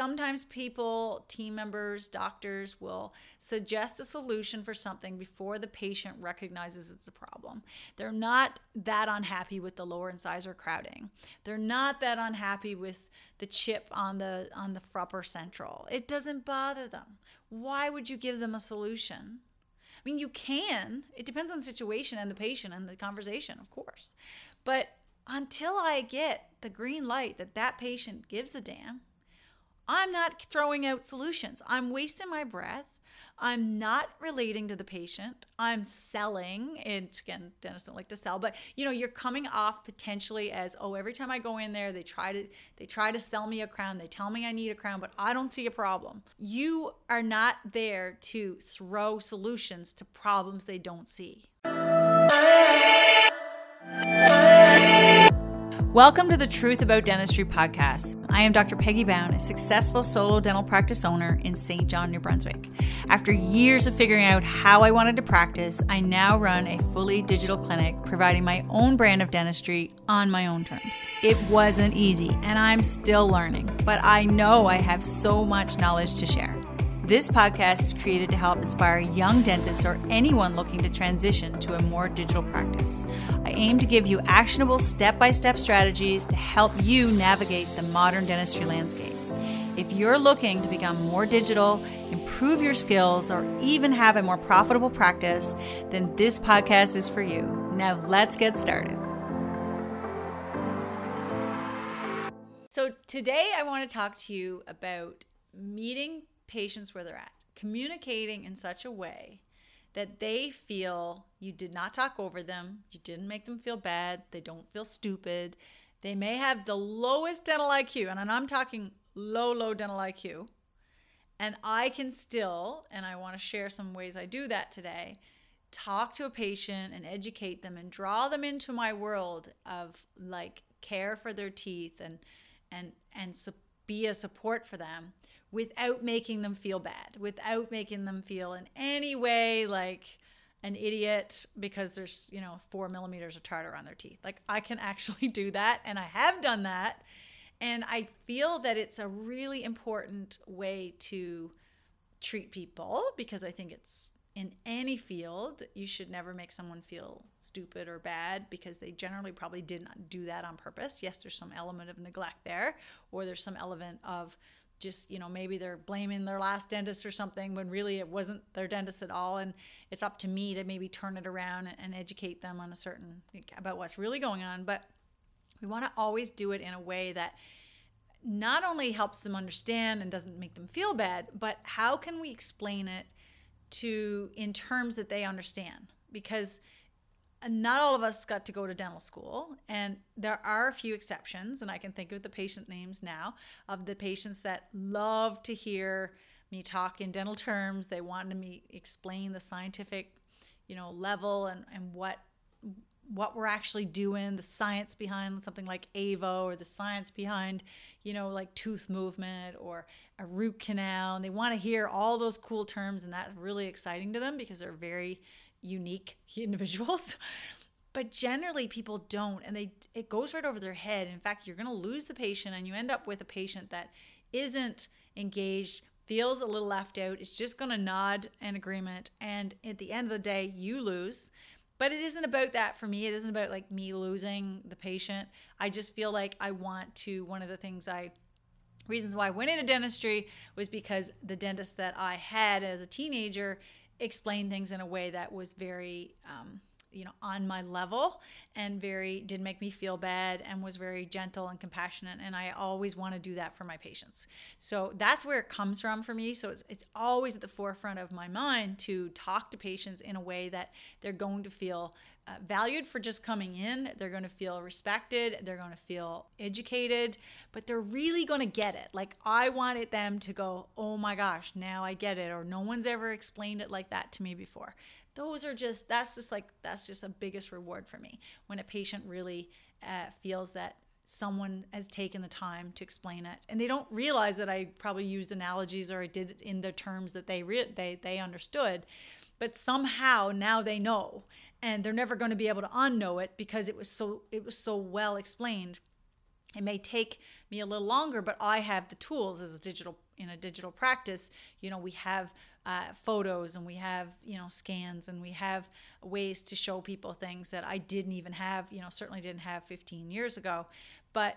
sometimes people, team members, doctors will suggest a solution for something before the patient recognizes it's a problem. They're not that unhappy with the lower incisor crowding. They're not that unhappy with the chip on the on the frupper central. It doesn't bother them. Why would you give them a solution? I mean, you can. It depends on the situation and the patient and the conversation, of course. But until I get the green light that that patient gives a damn, I'm not throwing out solutions. I'm wasting my breath. I'm not relating to the patient. I'm selling. It again, dentists don't like to sell, but you know, you're coming off potentially as, oh, every time I go in there, they try to they try to sell me a crown. They tell me I need a crown, but I don't see a problem. You are not there to throw solutions to problems they don't see. Welcome to the Truth About Dentistry podcast. I am Dr. Peggy Bown, a successful solo dental practice owner in St. John, New Brunswick. After years of figuring out how I wanted to practice, I now run a fully digital clinic providing my own brand of dentistry on my own terms. It wasn't easy, and I'm still learning, but I know I have so much knowledge to share. This podcast is created to help inspire young dentists or anyone looking to transition to a more digital practice. I aim to give you actionable step by step strategies to help you navigate the modern dentistry landscape. If you're looking to become more digital, improve your skills, or even have a more profitable practice, then this podcast is for you. Now, let's get started. So, today I want to talk to you about meeting patients where they're at, communicating in such a way that they feel you did not talk over them, you didn't make them feel bad, they don't feel stupid. They may have the lowest dental IQ, and I'm talking low, low dental IQ. And I can still, and I want to share some ways I do that today, talk to a patient and educate them and draw them into my world of like care for their teeth and and and be a support for them without making them feel bad, without making them feel in any way like an idiot because there's, you know, four millimeters of tartar on their teeth. Like I can actually do that, and I have done that. And I feel that it's a really important way to treat people because I think it's in any field, you should never make someone feel stupid or bad because they generally probably did not do that on purpose. Yes, there's some element of neglect there, or there's some element of just you know maybe they're blaming their last dentist or something when really it wasn't their dentist at all and it's up to me to maybe turn it around and educate them on a certain about what's really going on but we want to always do it in a way that not only helps them understand and doesn't make them feel bad but how can we explain it to in terms that they understand because uh, not all of us got to go to dental school, and there are a few exceptions, and I can think of the patient names now of the patients that love to hear me talk in dental terms. They wanted me explain the scientific, you know, level and, and what what we're actually doing, the science behind something like AVO or the science behind, you know, like tooth movement or a root canal. And they want to hear all those cool terms, and that's really exciting to them because they're very unique individuals. But generally people don't and they it goes right over their head. In fact you're going to lose the patient and you end up with a patient that isn't engaged feels a little left out is just going to nod an agreement and at the end of the day you lose but it isn't about that for me. It isn't about like me losing the patient. I just feel like i want to one of the things i reasons why i went into dentistry was because the dentist that i had as a teenager explained things in a way that was very um, you know on my level and very did make me feel bad and was very gentle and compassionate. And i always want to do that for my patients. So that's where it comes from for me. So it's, it's always at the forefront of my mind to talk to patients in a way that they're going to feel uh, valued for just coming in. They're going to feel respected. They're going to feel educated but they're really going to get it. Like i wanted them to go oh my gosh now i get it or no one's ever explained it like that to me before those are just that's just like that's just a biggest reward for me. When a patient really uh, feels that someone has taken the time to explain it and they don't realize that i probably used analogies or i did it in the terms that they re- they they understood but somehow now they know and they're never going to be able to unknow it because it was so it was so well explained it may take me a little longer, but I have the tools as a digital in a digital practice. You know, we have uh, photos and we have you know scans and we have ways to show people things that I didn't even have. You know, certainly didn't have 15 years ago, but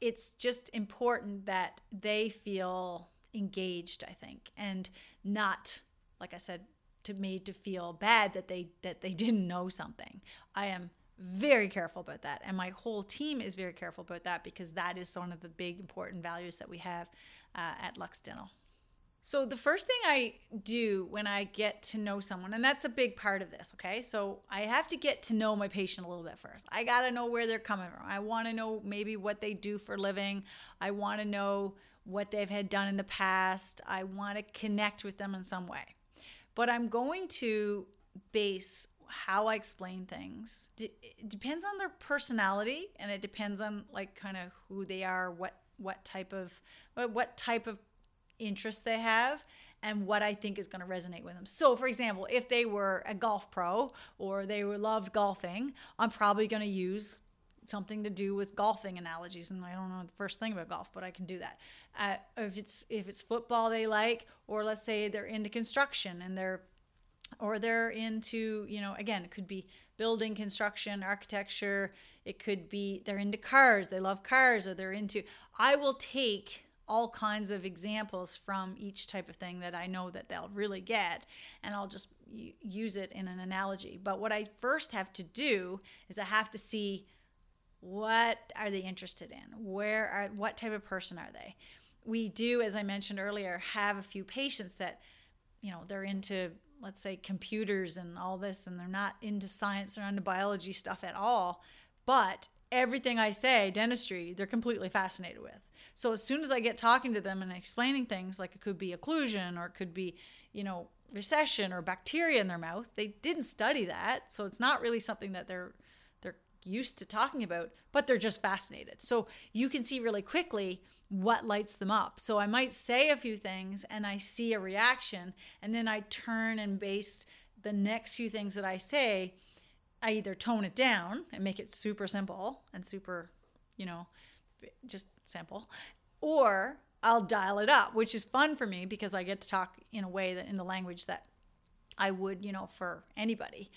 it's just important that they feel engaged. I think, and not like I said, to made to feel bad that they that they didn't know something. I am very careful about that. And my whole team is very careful about that because that is one of the big important values that we have uh, at Lux Dental. So, the first thing I do when I get to know someone, and that's a big part of this, okay? So, I have to get to know my patient a little bit first. I got to know where they're coming from. I want to know maybe what they do for living. I want to know what they've had done in the past. I want to connect with them in some way. But I'm going to base how I explain things. it depends on their personality and it depends on like kind of who they are, what what type of what type of interest they have and what I think is going to resonate with them. So, for example, if they were a golf pro or they were loved golfing, I'm probably going to use something to do with golfing analogies and i don't know the first thing about golf but i can do that uh, if it's if it's football they like or let's say they're into construction and they're or they're into you know again it could be building construction architecture. It could be they're into cars they love cars or they're into i will take all kinds of examples from each type of thing that i know that they'll really get and i'll just use it in an analogy. But what i first have to do is i have to see what are they interested in? Where are what type of person are they? We do as i mentioned earlier have a few patients that you know they're into let's say computers and all this and they're not into science or into biology stuff at all. But everything i say dentistry they're completely fascinated with. So as soon as i get talking to them and explaining things like it could be occlusion or it could be you know recession or bacteria in their mouth they didn't study that. So it's not really something that they're they're used to talking about but they're just fascinated. So you can see really quickly what lights them up. So I might say a few things and I see a reaction, and then I turn and base the next few things that I say. I either tone it down and make it super simple and super, you know, just simple, or I'll dial it up, which is fun for me because I get to talk in a way that in the language that I would, you know, for anybody.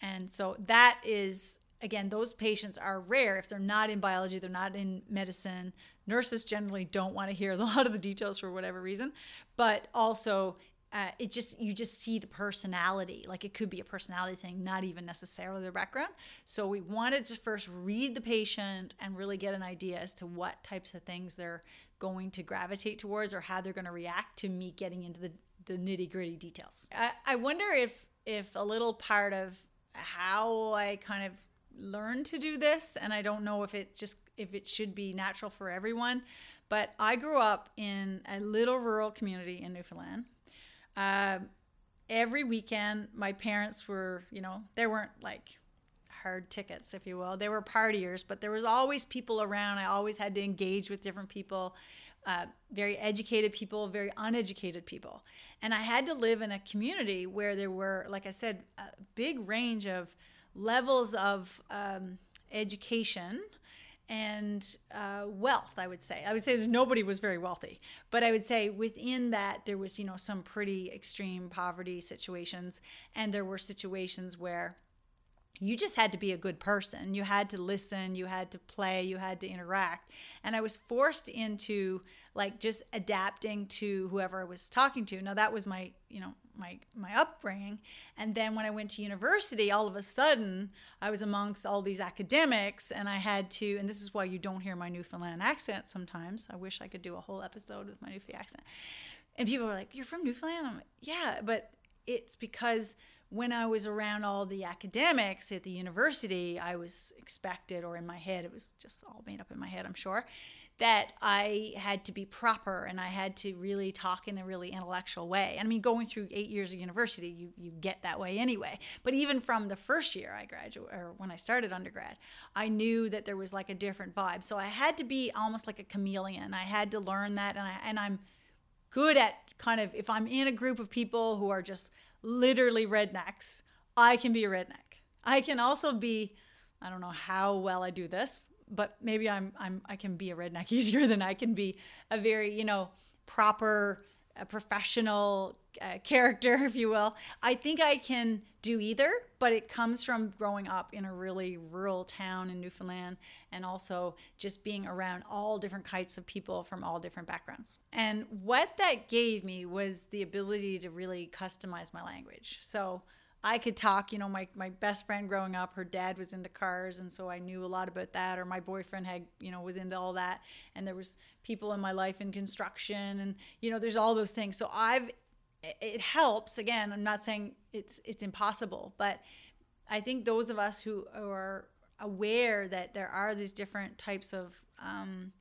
And so that is again, those patients are rare. If they're not in biology, they're not in medicine. Nurses generally don't want to hear a lot of the details for whatever reason, but also uh, it just you just see the personality like it could be a personality thing not even necessarily their background. So we wanted to first read the patient and really get an idea as to what types of things they're going to gravitate towards or how they're going to react to me getting into the, the nitty gritty details. I, I wonder if if a little part of how i kind of learn to do this and i don't know if it just if it should be natural for everyone but i grew up in a little rural community in newfoundland. Uh, every weekend my parents were you know they weren't like hard tickets if you will. They were partiers but there was always people around. I always had to engage with different people uh, very educated people, very uneducated people. And I had to live in a community where there were, like I said, a big range of levels of um, education and uh, wealth i would say i would say that nobody was very wealthy but i would say within that there was you know some pretty extreme poverty situations and there were situations where you just had to be a good person. You had to listen, you had to play, you had to interact. And I was forced into like just adapting to whoever I was talking to. Now that was my, you know, my my upbringing. And then when I went to university, all of a sudden I was amongst all these academics and I had to and this is why you don't hear my Newfoundland accent sometimes. I wish I could do a whole episode with my Newfoundland accent. And people are like, "You're from Newfoundland?" I'm like, "Yeah, but it's because when I was around all the academics at the university, I was expected, or in my head, it was just all made up in my head, I'm sure, that I had to be proper and I had to really talk in a really intellectual way. I mean, going through eight years of university, you, you get that way anyway. But even from the first year I graduated, or when I started undergrad, I knew that there was like a different vibe. So I had to be almost like a chameleon. I had to learn that, and, I, and I'm good at kind of, if I'm in a group of people who are just literally rednecks. I can be a redneck. I can also be, I don't know how well I do this, but maybe I'm I'm I can be a redneck easier than I can be a very you know proper a professional uh, character, if you will. I think I can do either, but it comes from growing up in a really rural town in Newfoundland and also just being around all different kinds of people from all different backgrounds. And what that gave me was the ability to really customize my language. So I could talk, you know, my, my best friend growing up, her dad was into cars. And so I knew a lot about that. Or my boyfriend had, you know, was into all that. And there was people in my life in construction and, you know, there's all those things. So I've, it helps. Again, I'm not saying it's, it's impossible, but I think those of us who are aware that there are these different types of, um,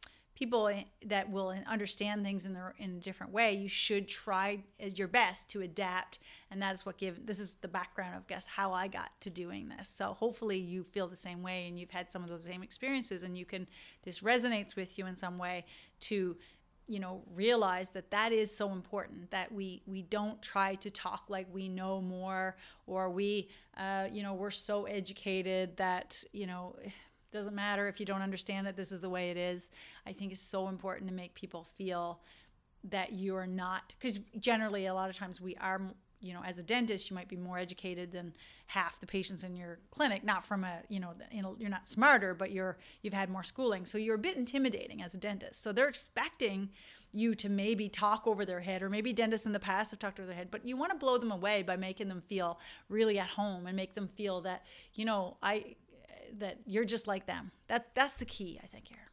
people that will understand things in their in a different way you should try your best to adapt. And that is what give this is the background of guess how i got to doing this. So hopefully you feel the same way and you've had some of those same experiences and you can this resonates with you in some way to you know realize that that is so important that we we don't try to talk like we know more or we uh, you know we're so educated that you know doesn't matter if you don't understand it this is the way it is. I think is so important to make people feel that you're not because generally a lot of times we are you know as a dentist you might be more educated than half the patients in your clinic not from a you know, you know you're not smarter but you're you've had more schooling. So you're a bit intimidating as a dentist. So they're expecting you to maybe talk over their head or maybe dentists in the past have talked over their head but you want to blow them away by making them feel really at home and make them feel that you know i that you're just like them. That's that's the key, I think here.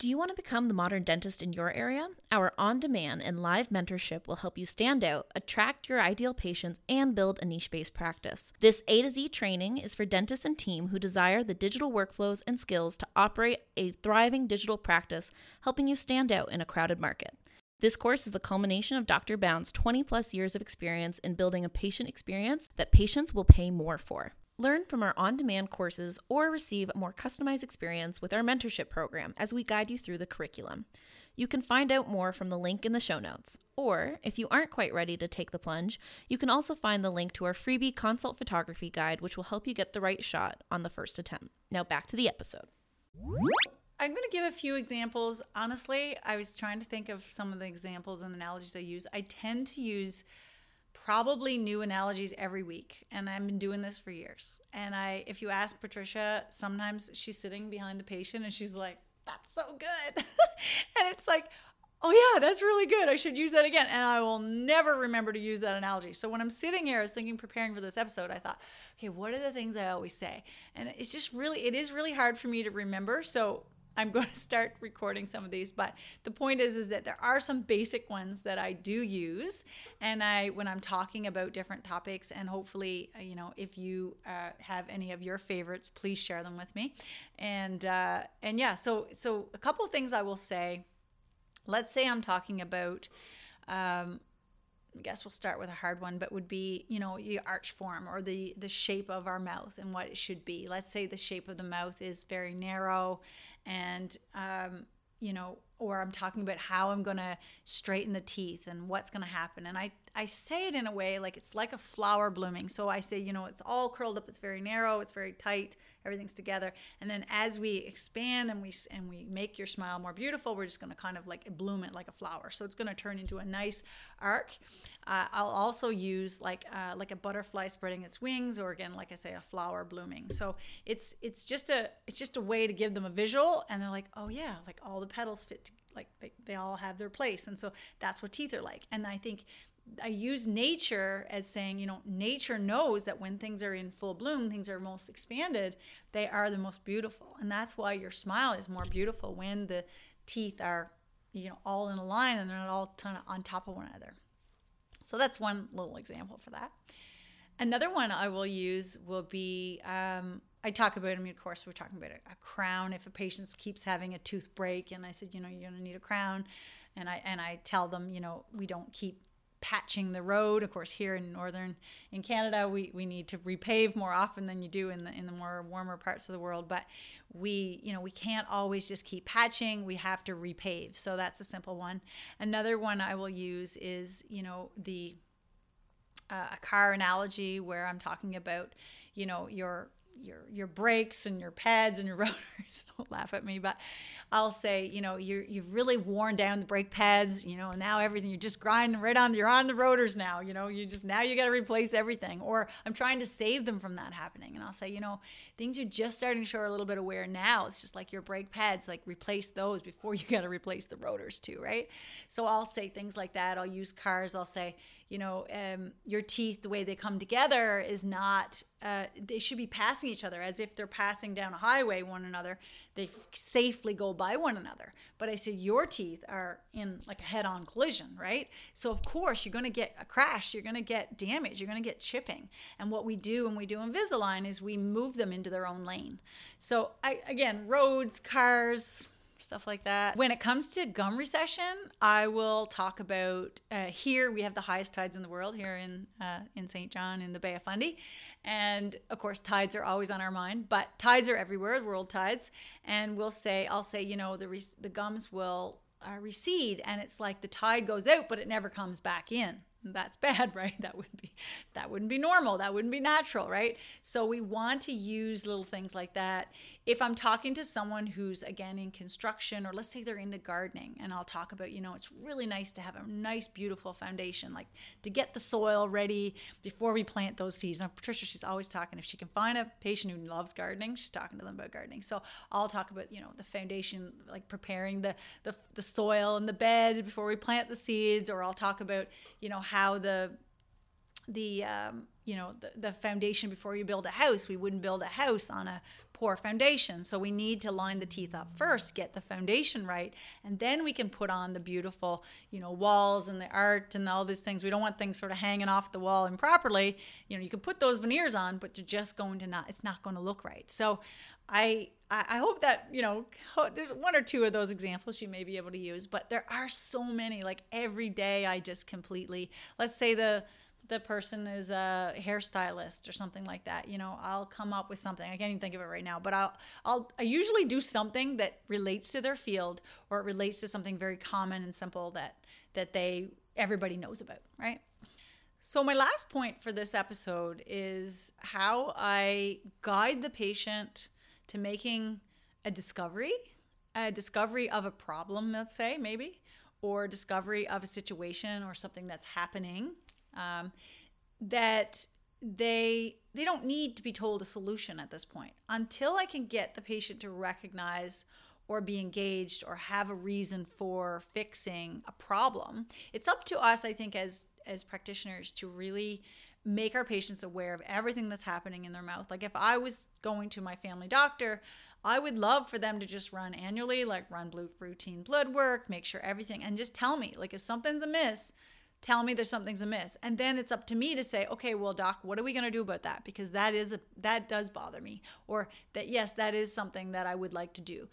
Do you want to become the modern dentist in your area? Our on demand and live mentorship will help you stand out, attract your ideal patients, and build a niche based practice. This A to Z training is for dentists and team who desire the digital workflows and skills to operate a thriving digital practice, helping you stand out in a crowded market. This course is the culmination of Dr. Bown's 20 plus years of experience in building a patient experience that patients will pay more for. Learn from our on demand courses or receive a more customized experience with our mentorship program as we guide you through the curriculum. You can find out more from the link in the show notes. Or, if you aren't quite ready to take the plunge, you can also find the link to our freebie consult photography guide, which will help you get the right shot on the first attempt. Now, back to the episode. I'm going to give a few examples. Honestly, I was trying to think of some of the examples and analogies I use. I tend to use probably new analogies every week and i've been doing this for years. And i if you ask patricia sometimes she's sitting behind the patient and she's like that's so good. And it's like oh yeah that's really good. I should use that again. And i will never remember to use that analogy. So when i'm sitting here i was thinking preparing for this episode i thought okay what are the things i always say? And it's just really it is really hard for me to remember. So I'm going to start recording some of these, but the point is is that there are some basic ones that I do use, and I when I'm talking about different topics, and hopefully, uh, you know, if you uh, have any of your favorites, please share them with me, and uh, and yeah, so so a couple things I will say. Let's say I'm talking about. Um, I guess we'll start with a hard one, but would be, you know, the arch form or the the shape of our mouth and what it should be. Let's say the shape of the mouth is very narrow and um, you know or i'm talking about how i'm going to straighten the teeth and what's going to happen. And i i say it in a way like it's like a flower blooming. So i say you know it's all curled up it's very narrow it's very tight everything's together. And then as we expand and we and we make your smile more beautiful we're just going to kind of like bloom it like a flower. So it's going to turn into a nice arc. Uh, i'll also use like uh, like a butterfly spreading its wings or again like i say a flower blooming. So it's it's just a it's just a way to give them a visual and they're like oh yeah like all the petals fit like they, they all have their place and so that's what teeth are like and i think I use nature as saying, you know, nature knows that when things are in full bloom, things are most expanded, they are the most beautiful. And that's why your smile is more beautiful when the teeth are, you know, all in a line and they're not all on top of one another. So that's one little example for that. Another one I will use will be um, I talk about, mean, of course, we're talking about a, a, crown. If a patient keeps having a tooth break, and I said, you know, you're going to need a crown, and I and I tell them, you know, we don't keep patching the road. Of course, here in northern in Canada, we, we need to repave more often than you do in the in the more warmer parts of the world. But we you know we can't always just keep patching. We have to repave. So that's a simple one. Another one I will use is you know the uh, a car analogy where I'm talking about you know your your your brakes and your pads and your rotors. Don't laugh at me, but I'll say, you know, you you've really worn down the brake pads, you know, now everything you're just grinding right on. You're on the rotors now, you know. You just now you got to replace everything. Or I'm trying to save them from that happening, and I'll say, you know, things are just starting to show a little bit of wear now. It's just like your brake pads, like replace those before you got to replace the rotors too, right? So I'll say things like that. I'll use cars. I'll say, you know, um, your teeth, the way they come together is not, uh, they should be passing each other as if they're passing down a highway one another. They f- safely go by one another. But I said, your teeth are in like a head on collision, right? So, of course, you're going to get a crash, you're going to get damage, you're going to get chipping. And what we do when we do Invisalign is we move them into their own lane. So, I, again, roads, cars, stuff like that. When it comes to gum recession, I will talk about uh, here we have the highest tides in the world here in uh, in St. John in the Bay of Fundy, and of course tides are always on our mind. But tides are everywhere, world tides, and we'll say I'll say you know the re- the gums will uh, recede, and it's like the tide goes out, but it never comes back in that's bad right? That wouldn't be that wouldn't be normal. That wouldn't be natural right? So we want to use little things like that. If i'm talking to someone who's again in construction or let's say they're into gardening and i'll talk about you know it's really nice to have a nice beautiful foundation like to get the soil ready before we plant those seeds. Now patricia she's always talking if she can find a patient who loves gardening she's talking to them about gardening. So i'll talk about you know the foundation like preparing the the, the soil and the bed before we plant the seeds or i'll talk about you know how the the um, you know the, the foundation before you build a house. We wouldn't build a house on a poor foundation so we need to line the teeth up first get the foundation right and then we can put on the beautiful you know walls and the art and all these things we don't want things sort of hanging off the wall improperly you know you can put those veneers on but you're just going to not it's not going to look right so i I hope that you know there's one or two of those examples you may be able to use, but there are so many. Like every day, I just completely. Let's say the the person is a hairstylist or something like that. You know, I'll come up with something. I can't even think of it right now, but I'll I'll I usually do something that relates to their field or it relates to something very common and simple that that they everybody knows about, right? So my last point for this episode is how I guide the patient to making a discovery, a discovery of a problem, let's say, maybe, or discovery of a situation or something that's happening um, that they they don't need to be told a solution at this point until i can get the patient to recognize or be engaged or have a reason for fixing a problem it's up to us i think as as practitioners to really make our patients aware of everything that's happening in their mouth. Like if I was going to my family doctor, I would love for them to just run annually, like run blue routine blood work, make sure everything, and just tell me, like if something's amiss, tell me there's something's amiss, and then it's up to me to say, okay, well, doc, what are we going to do about that? Because that is a that does bother me, or that yes, that is something that I would like to do.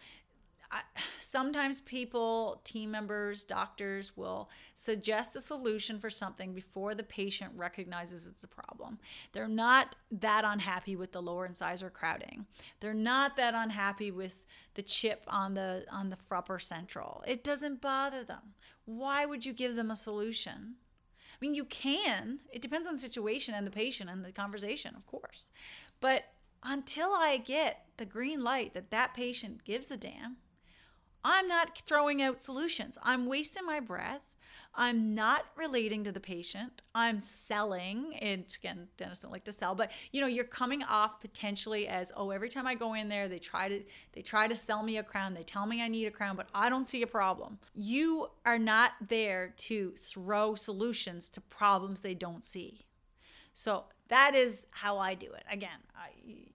I, sometimes people, team members, doctors will suggest a solution for something before the patient recognizes it's a problem. They're not that unhappy with the lower incisor crowding. They're not that unhappy with the chip on the on the frupper central. It doesn't bother them. Why would you give them a solution? I mean, you can. It depends on the situation and the patient and the conversation, of course. But until I get the green light that that patient gives a damn, I'm not throwing out solutions. I'm wasting my breath. I'm not relating to the patient. I'm selling. And again, dentists don't like to sell, but you know, you're coming off potentially as, oh, every time I go in there, they try to they try to sell me a crown. They tell me I need a crown, but I don't see a problem. You are not there to throw solutions to problems they don't see. So that is how I do it. Again, I,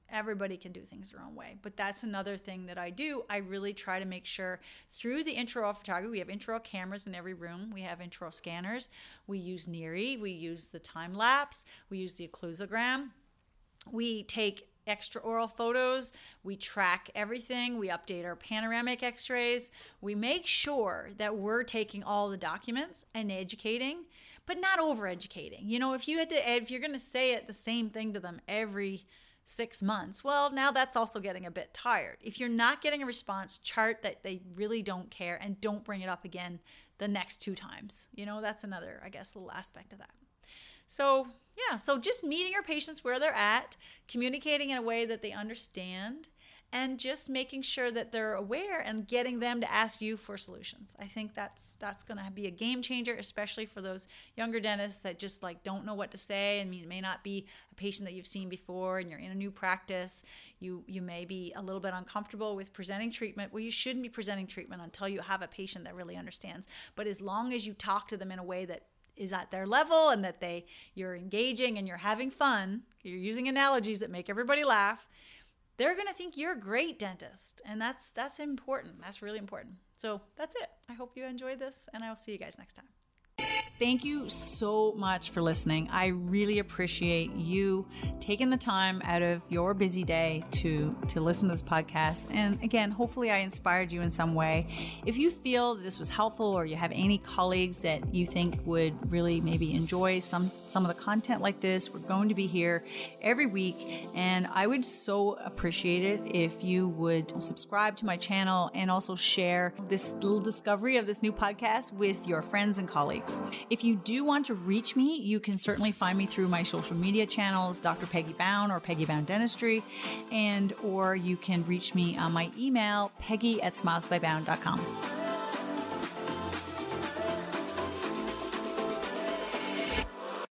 everybody can do things their own way, but that's another thing that I do. I really try to make sure through the intraoral photography, we have intraoral cameras in every room, we have intraoral scanners, we use NIRI, we use the time lapse, we use the occlusogram, we take extraoral photos. We track everything. We update our panoramic x rays. We make sure that we're taking all the documents and educating, but not over educating. You know, if you had to, if you're going to say it the same thing to them every six months, well, now that's also getting a bit tired. If you're not getting a response, chart that they really don't care and don't bring it up again the next two times. You know, that's another, I guess, little aspect of that. So, yeah, so just meeting your patients where they're at, communicating in a way that they understand, and just making sure that they're aware and getting them to ask you for solutions. I think that's that's going to be a game changer especially for those younger dentists that just like don't know what to say mean it may not be a patient that you've seen before and you're in a new practice. You you may be a little bit uncomfortable with presenting treatment. Well, you shouldn't be presenting treatment until you have a patient that really understands. But as long as you talk to them in a way that is at their level and that they you're engaging and you're having fun, you're using analogies that make everybody laugh they're going to think you're a great dentist and that's that's important. That's really important. So that's it. I hope you enjoyed this and i will see you guys next time Thank you so much for listening. I really appreciate you taking the time out of your busy day to to listen to this podcast. And again, hopefully I inspired you in some way. If you feel this was helpful or you have any colleagues that you think would really maybe enjoy some some of the content like this, we're going to be here every week and I would so appreciate it if you would subscribe to my channel and also share this little discovery of this new podcast with your friends and colleagues. If you do want to reach me, you can certainly find me through my social media channels, Dr. Peggy Bown or Peggy Bown Dentistry, and or you can reach me on my email, peggy at smilesbybown.com.